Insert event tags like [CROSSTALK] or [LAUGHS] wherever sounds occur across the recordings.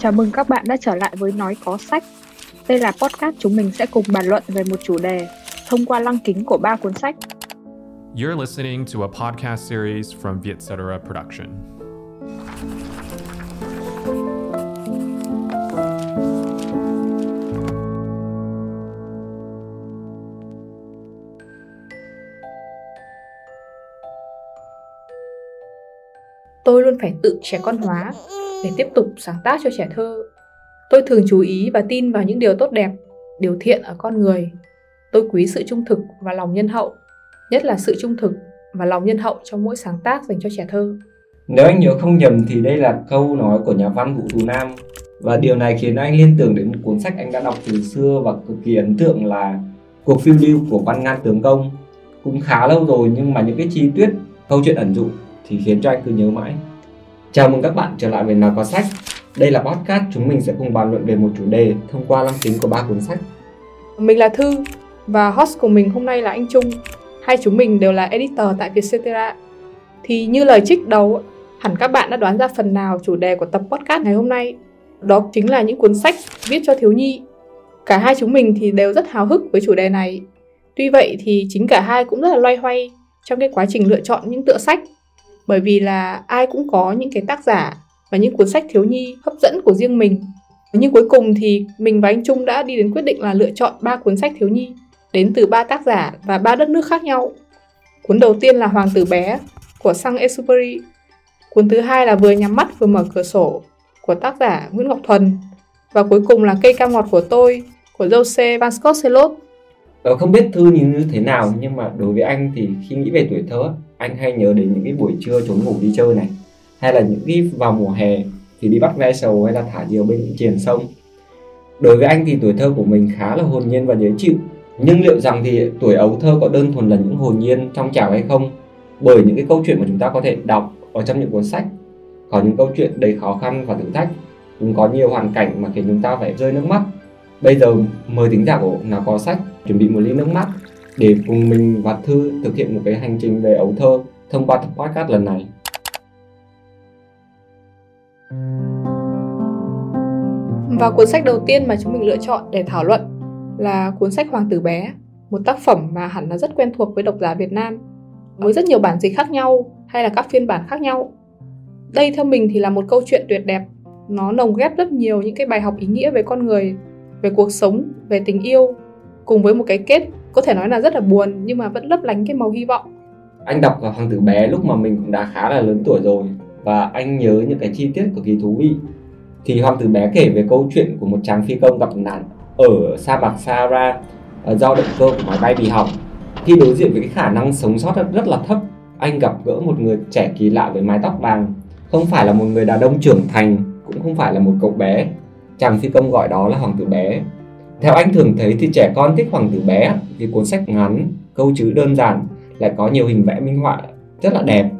Chào mừng các bạn đã trở lại với Nói Có Sách. Đây là podcast chúng mình sẽ cùng bàn luận về một chủ đề thông qua lăng kính của ba cuốn sách. You're listening to a podcast series from Vietcetera Production. Tôi luôn phải tự trẻ con hóa để tiếp tục sáng tác cho trẻ thơ. Tôi thường chú ý và tin vào những điều tốt đẹp, điều thiện ở con người. Tôi quý sự trung thực và lòng nhân hậu, nhất là sự trung thực và lòng nhân hậu trong mỗi sáng tác dành cho trẻ thơ. Nếu anh nhớ không nhầm thì đây là câu nói của nhà văn Vũ Tú Nam và điều này khiến anh liên tưởng đến cuốn sách anh đã đọc từ xưa và cực kỳ ấn tượng là Cuộc phiêu lưu của Văn Ngan Tướng Công. Cũng khá lâu rồi nhưng mà những cái chi tiết, câu chuyện ẩn dụ thì khiến cho anh cứ nhớ mãi. Chào mừng các bạn trở lại với Nào Có Sách. Đây là podcast chúng mình sẽ cùng bàn luận về một chủ đề thông qua lăng kính của ba cuốn sách. Mình là Thư và host của mình hôm nay là anh Trung. Hai chúng mình đều là editor tại Vietcetera. Thì như lời trích đầu, hẳn các bạn đã đoán ra phần nào chủ đề của tập podcast ngày hôm nay. Đó chính là những cuốn sách viết cho thiếu nhi. Cả hai chúng mình thì đều rất hào hức với chủ đề này. Tuy vậy thì chính cả hai cũng rất là loay hoay trong cái quá trình lựa chọn những tựa sách bởi vì là ai cũng có những cái tác giả và những cuốn sách thiếu nhi, hấp dẫn của riêng mình nhưng cuối cùng thì mình và anh Trung đã đi đến quyết định là lựa chọn ba cuốn sách thiếu nhi, đến từ ba tác giả và ba đất nước khác nhau. Cuốn đầu tiên là Hoàng tử bé của Sang Exupéry. Cuốn thứ hai là Vừa nhắm mắt, vừa mở cửa sổ của tác giả Nguyễn Ngọc Thuần. Và cuối cùng là Cây cam ngọt của tôi, của Jose Van Scott Ờ, không biết Thư như thế nào nhưng mà đối với anh thì khi nghĩ về tuổi thơ anh hay nhớ đến những cái buổi trưa trốn ngủ đi chơi này hay là những cái vào mùa hè thì đi bắt ve sầu hay là thả diều bên những triền sông. Đối với anh thì tuổi thơ của mình khá là hồn nhiên và dễ chịu nhưng liệu rằng thì tuổi ấu thơ có đơn thuần là những hồn nhiên trong trào hay không? Bởi những cái câu chuyện mà chúng ta có thể đọc ở trong những cuốn sách có những câu chuyện đầy khó khăn và thử thách cũng có nhiều hoàn cảnh mà khiến chúng ta phải rơi nước mắt. Bây giờ mời tính giả của nào có sách chuẩn bị một ly nước mắt để cùng mình và Thư thực hiện một cái hành trình về ấu thơ thông qua tập podcast lần này. Và cuốn sách đầu tiên mà chúng mình lựa chọn để thảo luận là cuốn sách Hoàng tử bé, một tác phẩm mà hẳn là rất quen thuộc với độc giả Việt Nam, với rất nhiều bản dịch khác nhau hay là các phiên bản khác nhau. Đây theo mình thì là một câu chuyện tuyệt đẹp, nó lồng ghép rất nhiều những cái bài học ý nghĩa về con người, về cuộc sống, về tình yêu, cùng với một cái kết có thể nói là rất là buồn nhưng mà vẫn lấp lánh cái màu hy vọng. Anh đọc hoàng tử bé lúc mà mình cũng đã khá là lớn tuổi rồi và anh nhớ những cái chi tiết cực kỳ thú vị. Thì hoàng tử bé kể về câu chuyện của một chàng phi công gặp nạn ở sa mạc Sahara ờ, do động cơ của máy bay bị hỏng. Khi đối diện với cái khả năng sống sót rất, rất là thấp anh gặp gỡ một người trẻ kỳ lạ với mái tóc vàng. Không phải là một người đàn ông trưởng thành cũng không phải là một cậu bé. Chàng phi công gọi đó là hoàng tử bé theo anh thường thấy thì trẻ con thích hoàng tử bé vì cuốn sách ngắn, câu chữ đơn giản, lại có nhiều hình vẽ minh họa rất là đẹp.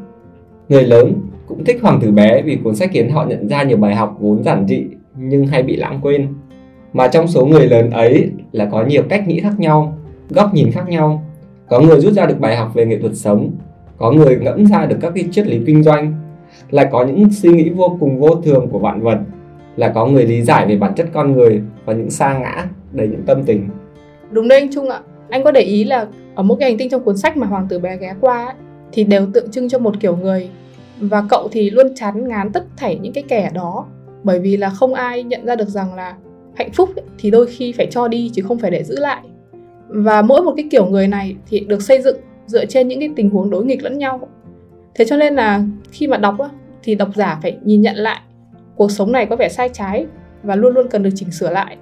Người lớn cũng thích hoàng tử bé vì cuốn sách khiến họ nhận ra nhiều bài học vốn giản dị nhưng hay bị lãng quên. Mà trong số người lớn ấy là có nhiều cách nghĩ khác nhau, góc nhìn khác nhau. Có người rút ra được bài học về nghệ thuật sống, có người ngẫm ra được các cái triết lý kinh doanh, lại có những suy nghĩ vô cùng vô thường của vạn vật, là có người lý giải về bản chất con người và những sa ngã đầy những tâm tình. Đúng đấy anh trung ạ. Anh có để ý là ở mỗi cái hành tinh trong cuốn sách mà hoàng tử bé ghé qua ấy, thì đều tượng trưng cho một kiểu người. Và cậu thì luôn chán ngán tất thảy những cái kẻ đó. Bởi vì là không ai nhận ra được rằng là hạnh phúc ấy, thì đôi khi phải cho đi chứ không phải để giữ lại. Và mỗi một cái kiểu người này thì được xây dựng dựa trên những cái tình huống đối nghịch lẫn nhau. Thế cho nên là khi mà đọc á, thì độc giả phải nhìn nhận lại cuộc sống này có vẻ sai trái và luôn luôn cần được chỉnh sửa lại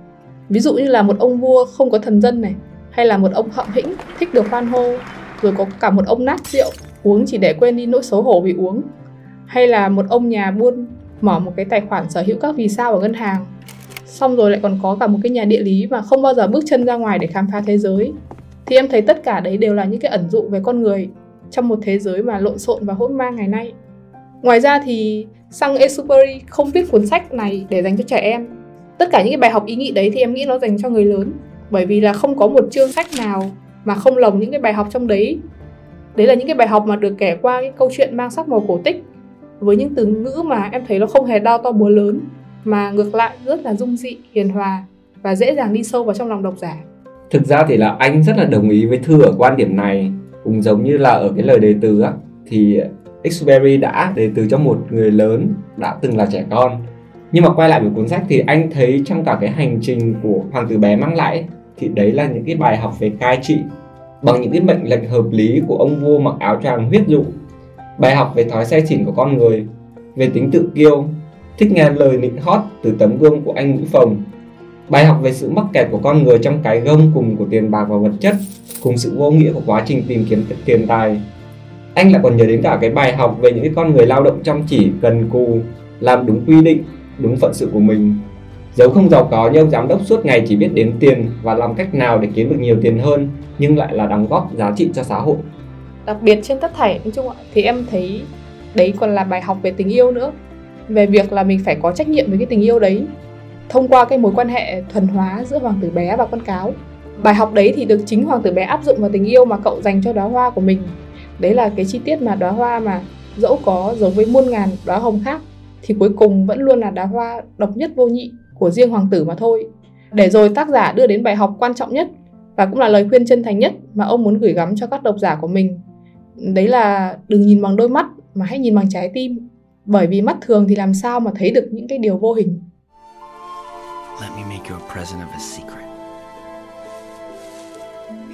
ví dụ như là một ông vua không có thần dân này, hay là một ông hậm hĩnh thích được hoan hô, rồi có cả một ông nát rượu, uống chỉ để quên đi nỗi xấu hổ vì uống. Hay là một ông nhà buôn mở một cái tài khoản sở hữu các vì sao ở ngân hàng, xong rồi lại còn có cả một cái nhà địa lý mà không bao giờ bước chân ra ngoài để khám phá thế giới. Thì em thấy tất cả đấy đều là những cái ẩn dụ về con người trong một thế giới mà lộn xộn và hỗn mang ngày nay. Ngoài ra thì Sang Exupery không viết cuốn sách này để dành cho trẻ em tất cả những cái bài học ý nghĩa đấy thì em nghĩ nó dành cho người lớn. Bởi vì là không có một chương sách nào mà không lồng những cái bài học trong đấy. Đấy là những cái bài học mà được kể qua cái câu chuyện mang sắc màu cổ tích. Với những từ ngữ mà em thấy nó không hề đau to búa lớn mà ngược lại rất là dung dị, hiền hòa và dễ dàng đi sâu vào trong lòng độc giả. Thực ra thì là anh rất là đồng ý với Thư ở quan điểm này. Cũng giống như là ở cái lời đề từ á Thì Xberry đã đề từ cho một người lớn đã từng là trẻ con. Nhưng mà quay lại với cuốn sách thì anh thấy trong cả cái hành trình của Hoàng tử bé mang lại Thì đấy là những cái bài học về cai trị Bằng những cái mệnh lệnh hợp lý của ông vua mặc áo tràng huyết dụ Bài học về thói say chỉnh của con người Về tính tự kiêu Thích nghe lời nịnh hót từ tấm gương của anh Ngũ Phồng Bài học về sự mắc kẹt của con người trong cái gông cùng của tiền bạc và vật chất, cùng sự vô nghĩa của quá trình tìm kiếm tiền tài. Anh lại còn nhớ đến cả cái bài học về những cái con người lao động chăm chỉ, cần cù, làm đúng quy định, đúng phận sự của mình. Dẫu không giàu có nhưng ông giám đốc suốt ngày chỉ biết đến tiền và làm cách nào để kiếm được nhiều tiền hơn, nhưng lại là đóng góp giá trị cho xã hội. Đặc biệt trên tất thảy nói chung ạ, thì em thấy đấy còn là bài học về tình yêu nữa. Về việc là mình phải có trách nhiệm với cái tình yêu đấy thông qua cái mối quan hệ thuần hóa giữa hoàng tử bé và con cáo bài học đấy thì được chính hoàng tử bé áp dụng vào tình yêu mà cậu dành cho đóa hoa của mình đấy là cái chi tiết mà đóa hoa mà dẫu có giống với muôn ngàn đóa hồng khác thì cuối cùng vẫn luôn là đá hoa độc nhất vô nhị của riêng hoàng tử mà thôi để rồi tác giả đưa đến bài học quan trọng nhất và cũng là lời khuyên chân thành nhất mà ông muốn gửi gắm cho các độc giả của mình đấy là đừng nhìn bằng đôi mắt mà hãy nhìn bằng trái tim, bởi vì mắt thường thì làm sao mà thấy được những cái điều vô hình Let me make you a present of a secret.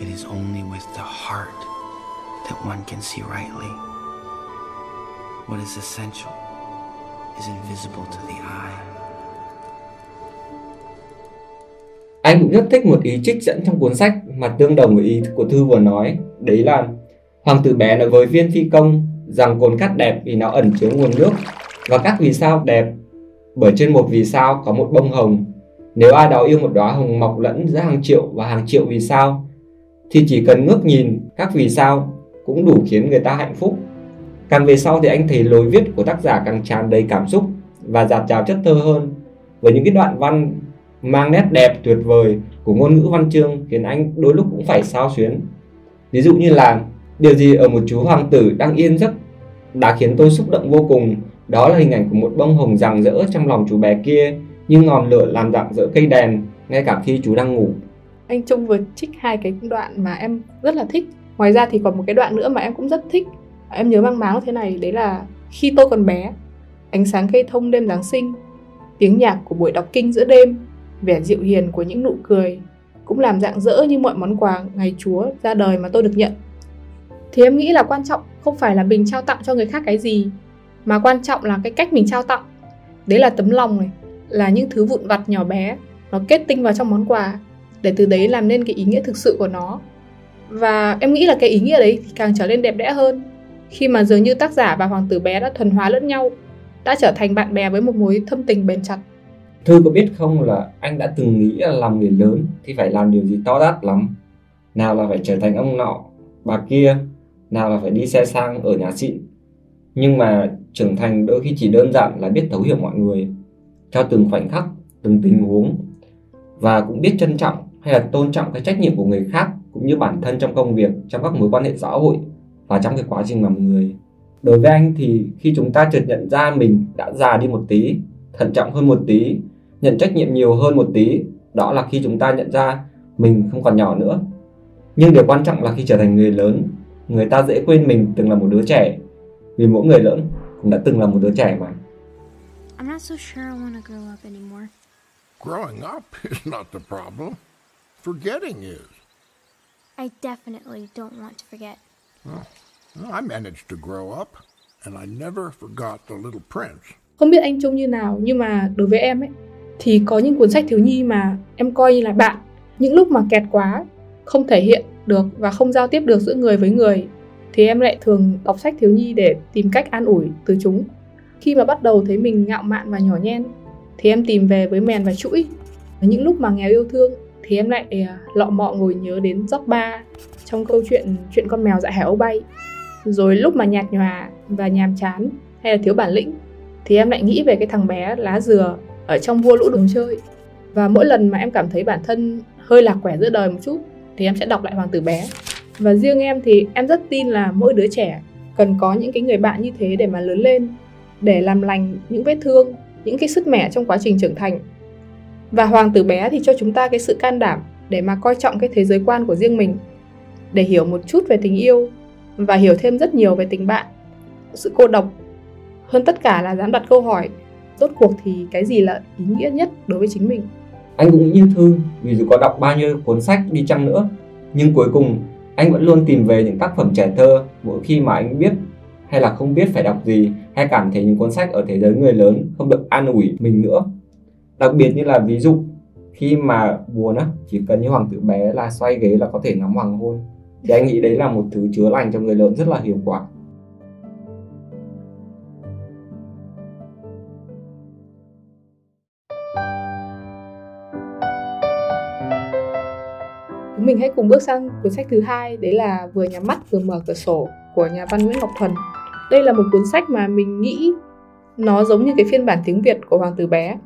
It is only with the heart that one can see rightly. What is essential is invisible to the eye. Anh cũng rất thích một ý trích dẫn trong cuốn sách mà tương đồng với ý của Thư vừa nói. Đấy là Hoàng tử bé nói với viên phi công rằng cồn cát đẹp vì nó ẩn chứa nguồn nước và các vì sao đẹp bởi trên một vì sao có một bông hồng nếu ai đó yêu một đóa hồng mọc lẫn giữa hàng triệu và hàng triệu vì sao, thì chỉ cần ngước nhìn các vì sao cũng đủ khiến người ta hạnh phúc. Càng về sau thì anh thấy lối viết của tác giả càng tràn đầy cảm xúc và dạt trào chất thơ hơn với những cái đoạn văn mang nét đẹp tuyệt vời của ngôn ngữ văn chương khiến anh đôi lúc cũng phải sao xuyến. Ví dụ như là, điều gì ở một chú hoàng tử đang yên giấc đã khiến tôi xúc động vô cùng đó là hình ảnh của một bông hồng rạng rỡ trong lòng chú bé kia, như ngọn lửa làm rạng rỡ cây đèn ngay cả khi chú đang ngủ. Anh Trung vừa trích hai cái đoạn mà em rất là thích. Ngoài ra thì còn một cái đoạn nữa mà em cũng rất thích. Em nhớ mang máng thế này, đấy là khi tôi còn bé, ánh sáng cây thông đêm Giáng sinh, tiếng nhạc của buổi đọc kinh giữa đêm, vẻ dịu hiền của những nụ cười cũng làm dạng dỡ như mọi món quà ngày Chúa ra đời mà tôi được nhận. Thì em nghĩ là quan trọng không phải là mình trao tặng cho người khác cái gì, mà quan trọng là cái cách mình trao tặng. Đấy là tấm lòng này, là những thứ vụn vặt nhỏ bé nó kết tinh vào trong món quà để từ đấy làm nên cái ý nghĩa thực sự của nó và em nghĩ là cái ý nghĩa đấy thì càng trở nên đẹp đẽ hơn khi mà dường như tác giả và hoàng tử bé đã thuần hóa lẫn nhau đã trở thành bạn bè với một mối thâm tình bền chặt. Thư có biết không là anh đã từng nghĩ là làm người lớn thì phải làm điều gì to đắt lắm. Nào là phải trở thành ông nọ, bà kia Nào là phải đi xe sang ở nhà xịn. Nhưng mà trưởng thành đôi khi chỉ đơn giản là biết thấu hiểu mọi người cho từng khoảnh khắc từng tình huống và cũng biết trân trọng hay là tôn trọng cái trách nhiệm của người khác cũng như bản thân trong công việc trong các mối quan hệ xã hội và trong cái quá trình làm người đối với anh thì khi chúng ta chợt nhận ra mình đã già đi một tí thận trọng hơn một tí nhận trách nhiệm nhiều hơn một tí đó là khi chúng ta nhận ra mình không còn nhỏ nữa nhưng điều quan trọng là khi trở thành người lớn người ta dễ quên mình từng là một đứa trẻ vì mỗi người lớn cũng đã từng là một đứa trẻ mà I'm not so sure I want to grow up anymore. Growing up [LAUGHS] is not the problem. Forgetting is. I definitely don't want to forget. I managed to grow up, and I never forgot the little prince. Không biết anh Trung như nào, nhưng mà đối với em ấy, thì có những cuốn sách thiếu nhi mà em coi như là bạn. Những lúc mà kẹt quá, không thể hiện được và không giao tiếp được giữa người với người, thì em lại thường đọc sách thiếu nhi để tìm cách an ủi từ chúng khi mà bắt đầu thấy mình ngạo mạn và nhỏ nhen thì em tìm về với mèn và chuỗi những lúc mà nghèo yêu thương thì em lại à, lọ mọ ngồi nhớ đến dốc ba trong câu chuyện chuyện con mèo dại hẻo âu bay. Rồi lúc mà nhạt nhòa và nhàm chán, hay là thiếu bản lĩnh, thì em lại nghĩ về cái thằng bé lá dừa ở trong vua lũ đồ chơi. Và mỗi lần mà em cảm thấy bản thân hơi lạc quẻ giữa đời một chút, thì em sẽ đọc lại hoàng tử bé. Và riêng em thì em rất tin là mỗi đứa trẻ cần có những cái người bạn như thế để mà lớn lên, để làm lành những vết thương, những cái sức mẻ trong quá trình trưởng thành. Và hoàng tử bé thì cho chúng ta cái sự can đảm để mà coi trọng cái thế giới quan của riêng mình để hiểu một chút về tình yêu và hiểu thêm rất nhiều về tình bạn. Sự cô độc hơn tất cả là dám đặt câu hỏi, rốt cuộc thì cái gì là ý nghĩa nhất đối với chính mình? Anh cũng như thư vì dù có đọc bao nhiêu cuốn sách đi chăng nữa, nhưng cuối cùng anh vẫn luôn tìm về những tác phẩm trẻ thơ mỗi khi mà anh biết hay là không biết phải đọc gì, hay cảm thấy những cuốn sách ở thế giới người lớn không được an ủi mình nữa. Đặc biệt như là ví dụ, khi mà buồn á, chỉ cần như hoàng tử bé là xoay ghế là có thể ngắm hoàng hôn thì anh nghĩ đấy là một thứ chữa lành cho người lớn rất là hiệu quả chúng mình hãy cùng bước sang cuốn sách thứ hai, đấy là vừa nhắm mắt, vừa mở cửa sổ của nhà văn Nguyễn Ngọc Thuần. Đây là một cuốn sách mà mình nghĩ nó giống như cái phiên bản tiếng Việt của Hoàng tử bé.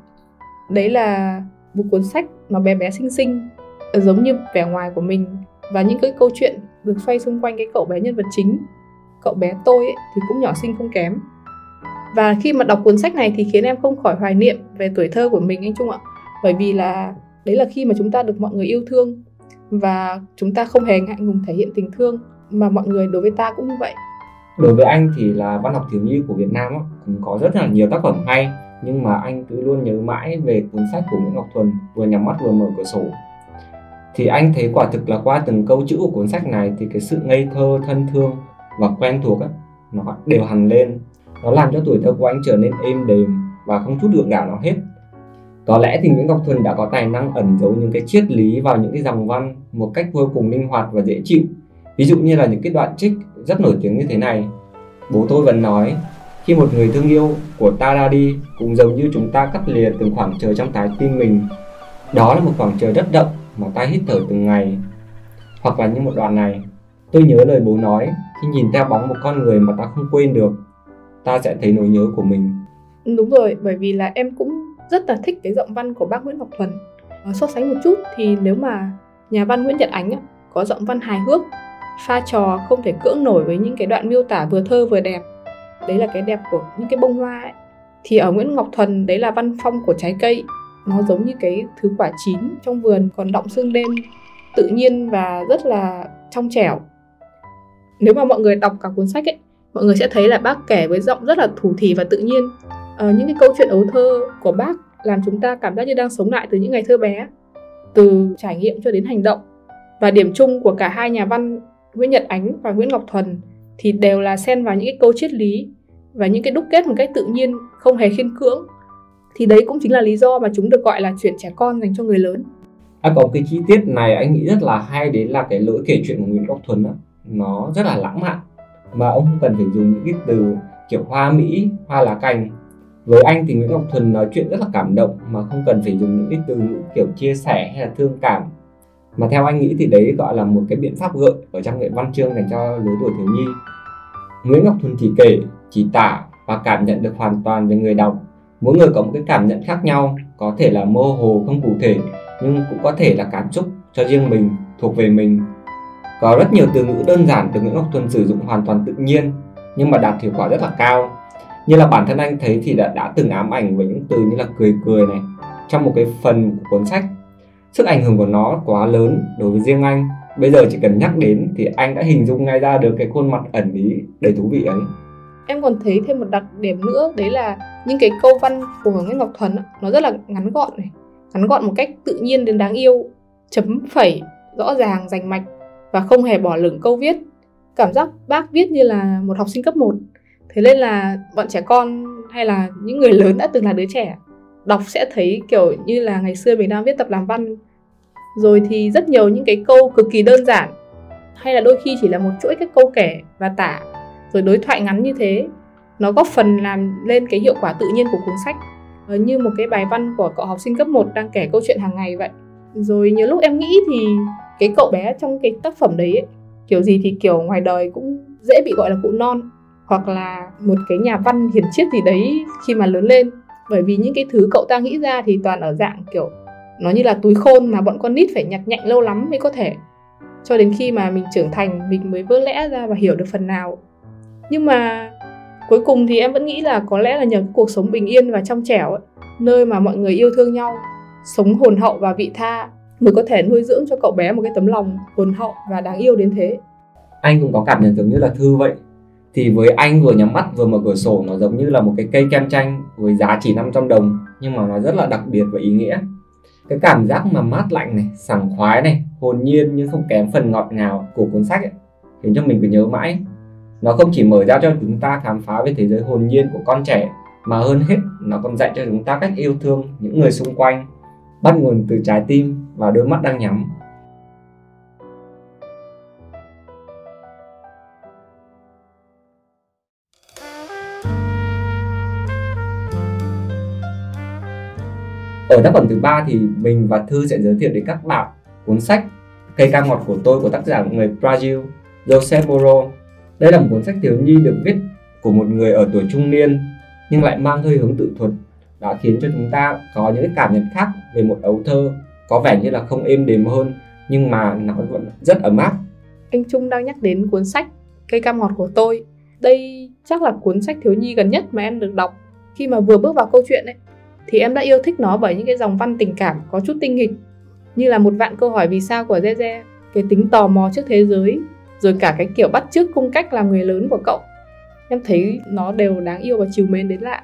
Đấy là một cuốn sách nó bé bé xinh xinh, giống như vẻ ngoài của mình. Và những cái câu chuyện được xoay xung quanh cái cậu bé nhân vật chính. Cậu bé tôi ấy, thì cũng nhỏ xinh không kém. Và khi mà đọc cuốn sách này thì khiến em không khỏi hoài niệm về tuổi thơ của mình anh Trung ạ. Bởi vì là đấy là khi mà chúng ta được mọi người yêu thương và chúng ta không hề ngại ngùng thể hiện tình thương mà mọi người đối với ta cũng như vậy. Đối với anh thì là văn học thiếu nhi của Việt Nam cũng có rất là nhiều tác phẩm hay nhưng mà anh cứ luôn nhớ mãi về cuốn sách của Nguyễn Ngọc Thuần vừa nhắm mắt vừa mở cửa sổ thì anh thấy quả thực là qua từng câu chữ của cuốn sách này thì cái sự ngây thơ thân thương và quen thuộc ấy, nó đều hằn lên. Nó làm cho tuổi thơ của anh trở nên êm đềm và không chút gượng gạo nào hết. Có lẽ thì Nguyễn Ngọc Thuần đã có tài năng ẩn giấu những cái triết lý vào những cái dòng văn một cách vô cùng linh hoạt và dễ chịu. Ví dụ như là những cái đoạn trích rất nổi tiếng như thế này. Bố tôi vẫn nói khi một người thương yêu của ta ra đi cũng giống như chúng ta cắt lìa từng khoảng trời trong trái tim mình. Đó là một khoảng trời rất rộng mà ta hít thở từng ngày, hoặc là như một đoạn này. Tôi nhớ lời bố nói, khi nhìn theo bóng một con người mà ta không quên được, ta sẽ thấy nỗi nhớ của mình. Đúng rồi, bởi vì là em cũng rất là thích cái giọng văn của bác Nguyễn Ngọc Thuần. Ờ, so sánh một chút thì nếu mà nhà văn Nguyễn Nhật Ánh có giọng văn hài hước, pha trò không thể cưỡng nổi với những cái đoạn miêu tả vừa thơ vừa đẹp, đấy là cái đẹp của những cái bông hoa ấy. thì ở Nguyễn Ngọc Thuần đấy là văn phong của trái cây nó giống như cái thứ quả chín trong vườn còn động sương đêm tự nhiên và rất là trong trẻo. Nếu mà mọi người đọc cả cuốn sách ấy mọi người sẽ thấy là bác kể với giọng rất là thủ thỉ và tự nhiên. À, những cái câu chuyện ấu thơ của bác làm chúng ta cảm giác như đang sống lại từ những ngày thơ bé từ trải nghiệm cho đến hành động. Và điểm chung của cả hai nhà văn Nguyễn Nhật Ánh và Nguyễn Ngọc Thuần thì đều là xen vào những cái câu triết lý và những cái đúc kết một cách tự nhiên không hề khiên cưỡng thì đấy cũng chính là lý do mà chúng được gọi là chuyện trẻ con dành cho người lớn. À, có cái chi tiết này anh nghĩ rất là hay đấy là cái lỗi kể chuyện của Nguyễn Ngọc Thuấn đó. nó rất là lãng mạn. Mà ông không cần phải dùng những cái từ kiểu hoa mỹ hoa lá cành. Với anh thì Nguyễn Ngọc Thuần nói chuyện rất là cảm động mà không cần phải dùng những cái từ ngữ kiểu chia sẻ hay là thương cảm. Mà theo anh nghĩ thì đấy gọi là một cái biện pháp gợi ở trong nghệ văn chương dành cho lứa tuổi thiếu nhi. Nguyễn Ngọc Thuần chỉ kể chỉ tả và cảm nhận được hoàn toàn về người đọc mỗi người có một cái cảm nhận khác nhau có thể là mơ hồ không cụ thể nhưng cũng có thể là cảm xúc cho riêng mình thuộc về mình. Có rất nhiều từ ngữ đơn giản từ ngữ Ngọc Thuần sử dụng hoàn toàn tự nhiên nhưng mà đạt hiệu quả rất là cao. Như là bản thân anh thấy thì đã, đã từng ám ảnh với những từ như là cười cười này trong một cái phần của cuốn sách. Sức ảnh hưởng của nó quá lớn đối với riêng anh. Bây giờ chỉ cần nhắc đến thì anh đã hình dung ngay ra được cái khuôn mặt ẩn ý đầy thú vị ấy. Em còn thấy thêm một đặc điểm nữa đấy là những cái câu văn của Nguyễn Ngọc Thuần nó rất là ngắn gọn này. Ngắn gọn một cách tự nhiên đến đáng yêu, chấm phẩy, rõ ràng, rành mạch và không hề bỏ lửng câu viết. Cảm giác bác viết như là một học sinh cấp 1 thế nên là bọn trẻ con hay là những người lớn đã từng là đứa trẻ, đọc sẽ thấy kiểu như là ngày xưa mình đang viết tập làm văn. Rồi thì rất nhiều những cái câu cực kỳ đơn giản, hay là đôi khi chỉ là một chuỗi các câu kể và tả, rồi đối thoại ngắn như thế nó góp phần làm lên cái hiệu quả tự nhiên của cuốn sách. Ờ, như một cái bài văn của cậu học sinh cấp 1 đang kể câu chuyện hàng ngày vậy. Rồi nhiều lúc em nghĩ thì cái cậu bé trong cái tác phẩm đấy ấy, kiểu gì thì kiểu ngoài đời cũng dễ bị gọi là cụ non hoặc là một cái nhà văn hiền triết gì đấy khi mà lớn lên. Bởi vì những cái thứ cậu ta nghĩ ra thì toàn ở dạng kiểu nó như là túi khôn mà bọn con nít phải nhặt nhạnh lâu lắm mới có thể. Cho đến khi mà mình trưởng thành mình mới vỡ lẽ ra và hiểu được phần nào. Nhưng mà cuối cùng thì em vẫn nghĩ là có lẽ là nhờ cuộc sống bình yên và trong trẻo ấy, nơi mà mọi người yêu thương nhau, sống hồn hậu và vị tha mới có thể nuôi dưỡng cho cậu bé một cái tấm lòng hồn hậu và đáng yêu đến thế. Anh cũng có cảm nhận giống như là Thư vậy. Thì với anh vừa nhắm mắt vừa mở cửa sổ nó giống như là một cái cây kem chanh với giá chỉ 500 đồng nhưng mà nó rất là đặc biệt và ý nghĩa. Cái cảm giác mà mát lạnh này, sảng khoái này, hồn nhiên nhưng không kém phần ngọt ngào của cuốn sách ấy, khiến cho mình cứ nhớ mãi. Nó không chỉ mở ra cho chúng ta khám phá về thế giới hồn nhiên của con trẻ, mà hơn hết, nó còn dạy cho chúng ta cách yêu thương những người xung quanh, bắt nguồn từ trái tim và đôi mắt đang nhắm. Ở tác phẩm thứ ba thì mình và thư sẽ giới thiệu đến các bạn cuốn sách cây ca ngọt của tôi của tác giả người Brazil Joseph Moro đây là một cuốn sách thiếu nhi được viết của một người ở tuổi trung niên, nhưng lại mang hơi hướng tự thuật đã khiến cho chúng ta có những cái cảm nhận khác về một ấu thơ. Có vẻ như là không êm đềm hơn, nhưng mà nó vẫn rất ấm áp. Anh Trung đang nhắc đến cuốn sách cây cam ngọt của tôi. Đây chắc là cuốn sách thiếu nhi gần nhất mà em được đọc. Khi mà vừa bước vào câu chuyện ấy, thì em đã yêu thích nó bởi những cái dòng văn tình cảm có chút tinh nghịch, như là một vạn câu hỏi vì sao của Zeze cái tính tò mò trước thế giới rồi cả cái kiểu bắt chước cung cách làm người lớn của cậu. Em thấy nó đều đáng yêu và chiều mến đến lạ.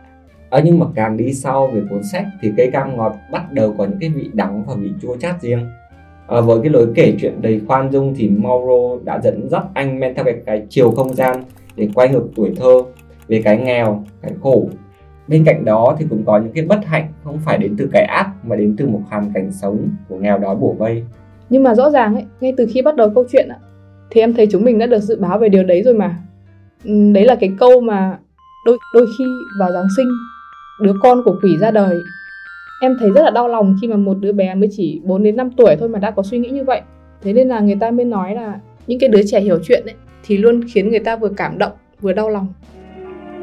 À, nhưng mà càng đi sau về cuốn sách thì cây cam ngọt bắt đầu có những cái vị đắng và vị chua chát riêng. À, với cái lối kể chuyện đầy khoan dung thì Mauro đã dẫn dắt anh men theo cái, cái chiều không gian để quay ngược tuổi thơ về cái nghèo cái khổ. Bên cạnh đó thì cũng có những cái bất hạnh không phải đến từ cái ác mà đến từ một hoàn cảnh sống của nghèo đói bổ vây. Nhưng mà rõ ràng ấy ngay từ khi bắt đầu câu chuyện thì em thấy chúng mình đã được dự báo về điều đấy rồi mà ừ, đấy là cái câu mà đôi đôi khi vào giáng sinh đứa con của quỷ ra đời em thấy rất là đau lòng khi mà một đứa bé mới chỉ 4 đến 5 tuổi thôi mà đã có suy nghĩ như vậy thế nên là người ta mới nói là những cái đứa trẻ hiểu chuyện ấy thì luôn khiến người ta vừa cảm động vừa đau lòng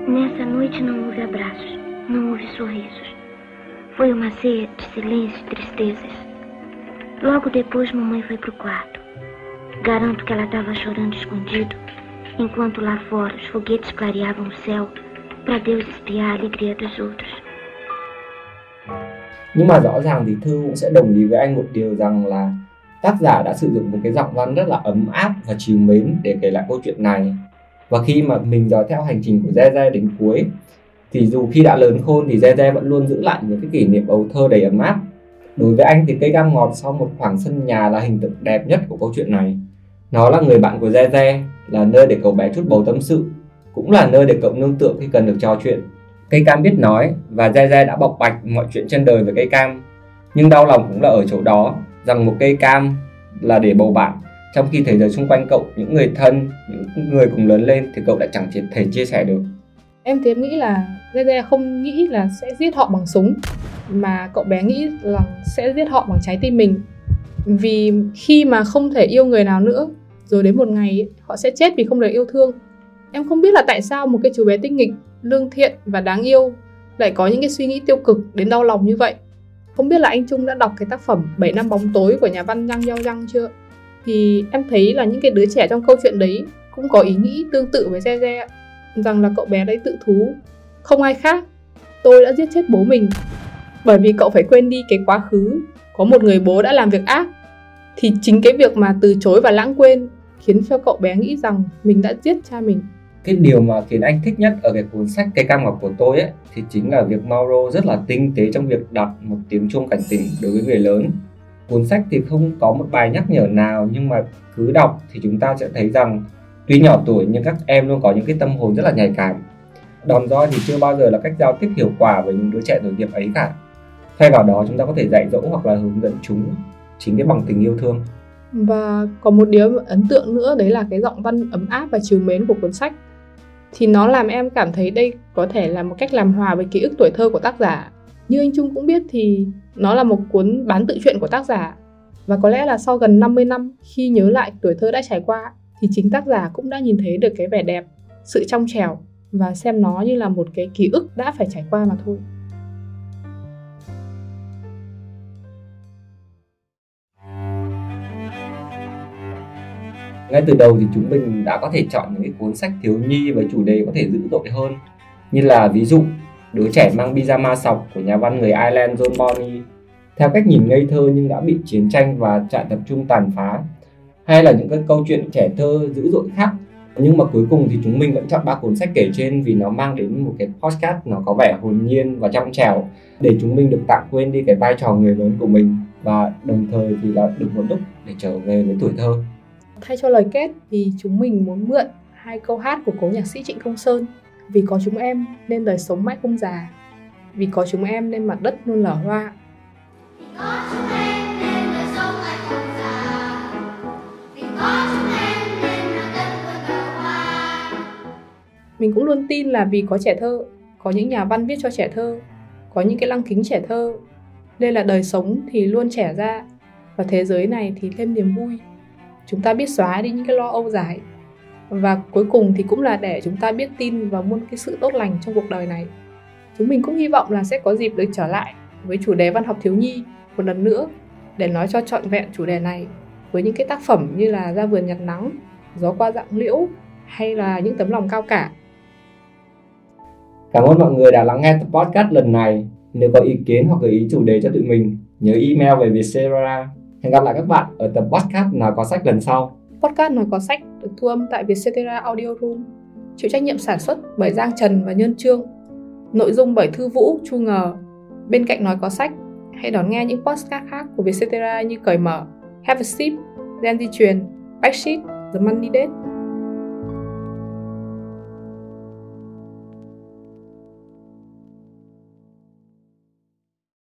Nessa noite não houve abraços, não houve sorrisos. Foi uma ceia de silêncio e tristezas. Logo depois mamãe foi pro quarto. Garanto que ela estava chorando escondido, enquanto lá fora os foguetes clareavam o céu para Deus espiar a alegria dos outros. Nhưng mà rõ ràng thì Thư cũng sẽ đồng ý với anh một điều rằng là tác giả đã sử dụng một cái giọng văn rất là ấm áp và chiều mến để kể lại câu chuyện này. Và khi mà mình dõi theo hành trình của Zeze đến cuối thì dù khi đã lớn khôn thì Zeze vẫn luôn giữ lại những cái kỷ niệm ấu thơ đầy ấm áp. Đối với anh thì cây cam ngọt sau một khoảng sân nhà là hình tượng đẹp nhất của câu chuyện này. Nó là người bạn của Ze Ze, là nơi để cậu bé chút bầu tâm sự cũng là nơi để cậu nương tựa khi cần được trò chuyện. Cây cam biết nói và Ze Ze đã bộc bạch mọi chuyện trên đời với cây cam. Nhưng đau lòng cũng là ở chỗ đó rằng một cây cam là để bầu bạn trong khi thế giới xung quanh cậu những người thân những người cùng lớn lên thì cậu đã chẳng thể chia sẻ được em thì em nghĩ là Ze Ze không nghĩ là sẽ giết họ bằng súng mà cậu bé nghĩ là sẽ giết họ bằng trái tim mình vì khi mà không thể yêu người nào nữa rồi đến một ngày họ sẽ chết vì không được yêu thương Em không biết là tại sao một cái chú bé tinh nghịch, lương thiện và đáng yêu lại có những cái suy nghĩ tiêu cực đến đau lòng như vậy. Không biết là anh Trung đã đọc cái tác phẩm 7 năm bóng tối của nhà văn Giang Giao Giang chưa? Thì em thấy là những cái đứa trẻ trong câu chuyện đấy cũng có ý nghĩ tương tự với xe xe rằng là cậu bé đấy tự thú. Không ai khác, tôi đã giết chết bố mình. Bởi vì cậu phải quên đi cái quá khứ, có một người bố đã làm việc ác. Thì chính cái việc mà từ chối và lãng quên khiến cho cậu bé nghĩ rằng mình đã giết cha mình. Cái điều mà khiến anh thích nhất ở cái cuốn sách cây cam ngọc của tôi ấy, thì chính là việc Mauro rất là tinh tế trong việc đặt một tiếng chuông cảnh tỉnh đối với người lớn. Cuốn sách thì không có một bài nhắc nhở nào, nhưng mà cứ đọc thì chúng ta sẽ thấy rằng tuy nhỏ tuổi nhưng các em luôn có những cái tâm hồn rất là nhạy cảm. Đòn roi thì chưa bao giờ là cách giao tiếp hiệu quả với những đứa trẻ tuổi nghiệp ấy cả. Thay vào đó, chúng ta có thể dạy dỗ hoặc là hướng dẫn chúng chính cái bằng tình yêu thương và có một điều ấn tượng nữa đấy là cái giọng văn ấm áp và chiều mến của cuốn sách thì nó làm em cảm thấy đây có thể là một cách làm hòa với ký ức tuổi thơ của tác giả. Như anh Trung cũng biết thì nó là một cuốn bán tự truyện của tác giả và có lẽ là sau gần 50 năm khi nhớ lại tuổi thơ đã trải qua thì chính tác giả cũng đã nhìn thấy được cái vẻ đẹp, sự trong trẻo và xem nó như là một cái ký ức đã phải trải qua mà thôi. Ngay từ đầu thì chúng mình đã có thể chọn những cái cuốn sách thiếu nhi với chủ đề có thể dữ dội hơn. Như là ví dụ đứa trẻ mang pyjama sọc của nhà văn người Ireland John Bonney, theo cách nhìn ngây thơ nhưng đã bị chiến tranh và trại tập trung tàn phá, hay là những cái câu chuyện trẻ thơ dữ dội khác. Nhưng mà cuối cùng thì chúng mình vẫn chọn ba cuốn sách kể trên vì nó mang đến một cái podcast nó có vẻ hồn nhiên và trong trẻo để chúng mình được tạm quên đi cái vai trò người lớn của mình và đồng thời thì là được một lúc để trở về với tuổi thơ thay cho lời kết thì chúng mình muốn mượn hai câu hát của cố nhạc sĩ Trịnh Công Sơn. Vì có chúng em nên đời sống mãi không già. Vì có chúng em nên mặt đất luôn nở hoa. Mình cũng luôn tin là vì có trẻ thơ có những nhà văn viết cho trẻ thơ có những cái lăng kính trẻ thơ. Nên là đời sống thì luôn trẻ ra và thế giới này thì thêm niềm vui chúng ta biết xóa đi những cái lo âu dài và cuối cùng thì cũng là để chúng ta biết tin vào muôn cái sự tốt lành trong cuộc đời này chúng mình cũng hy vọng là sẽ có dịp được trở lại với chủ đề văn học thiếu nhi một lần nữa để nói cho trọn vẹn chủ đề này với những cái tác phẩm như là ra vườn nhặt nắng gió qua dạng liễu hay là những tấm lòng cao cả Cảm ơn mọi người đã lắng nghe tập podcast lần này. Nếu có ý kiến hoặc gợi ý chủ đề cho tụi mình, nhớ email về Vietcetera. Hẹn gặp lại các bạn ở tập podcast nào có sách lần sau. Podcast nói có sách được thu âm tại Vietcetera Audio Room, chịu trách nhiệm sản xuất bởi Giang Trần và Nhân Trương. Nội dung bởi Thư Vũ, Chu Ngờ. Bên cạnh nói có sách, hãy đón nghe những podcast khác của Vietcetera như Cởi Mở, Have a Sip, Gen Di Truyền, Backseat, The Money Date.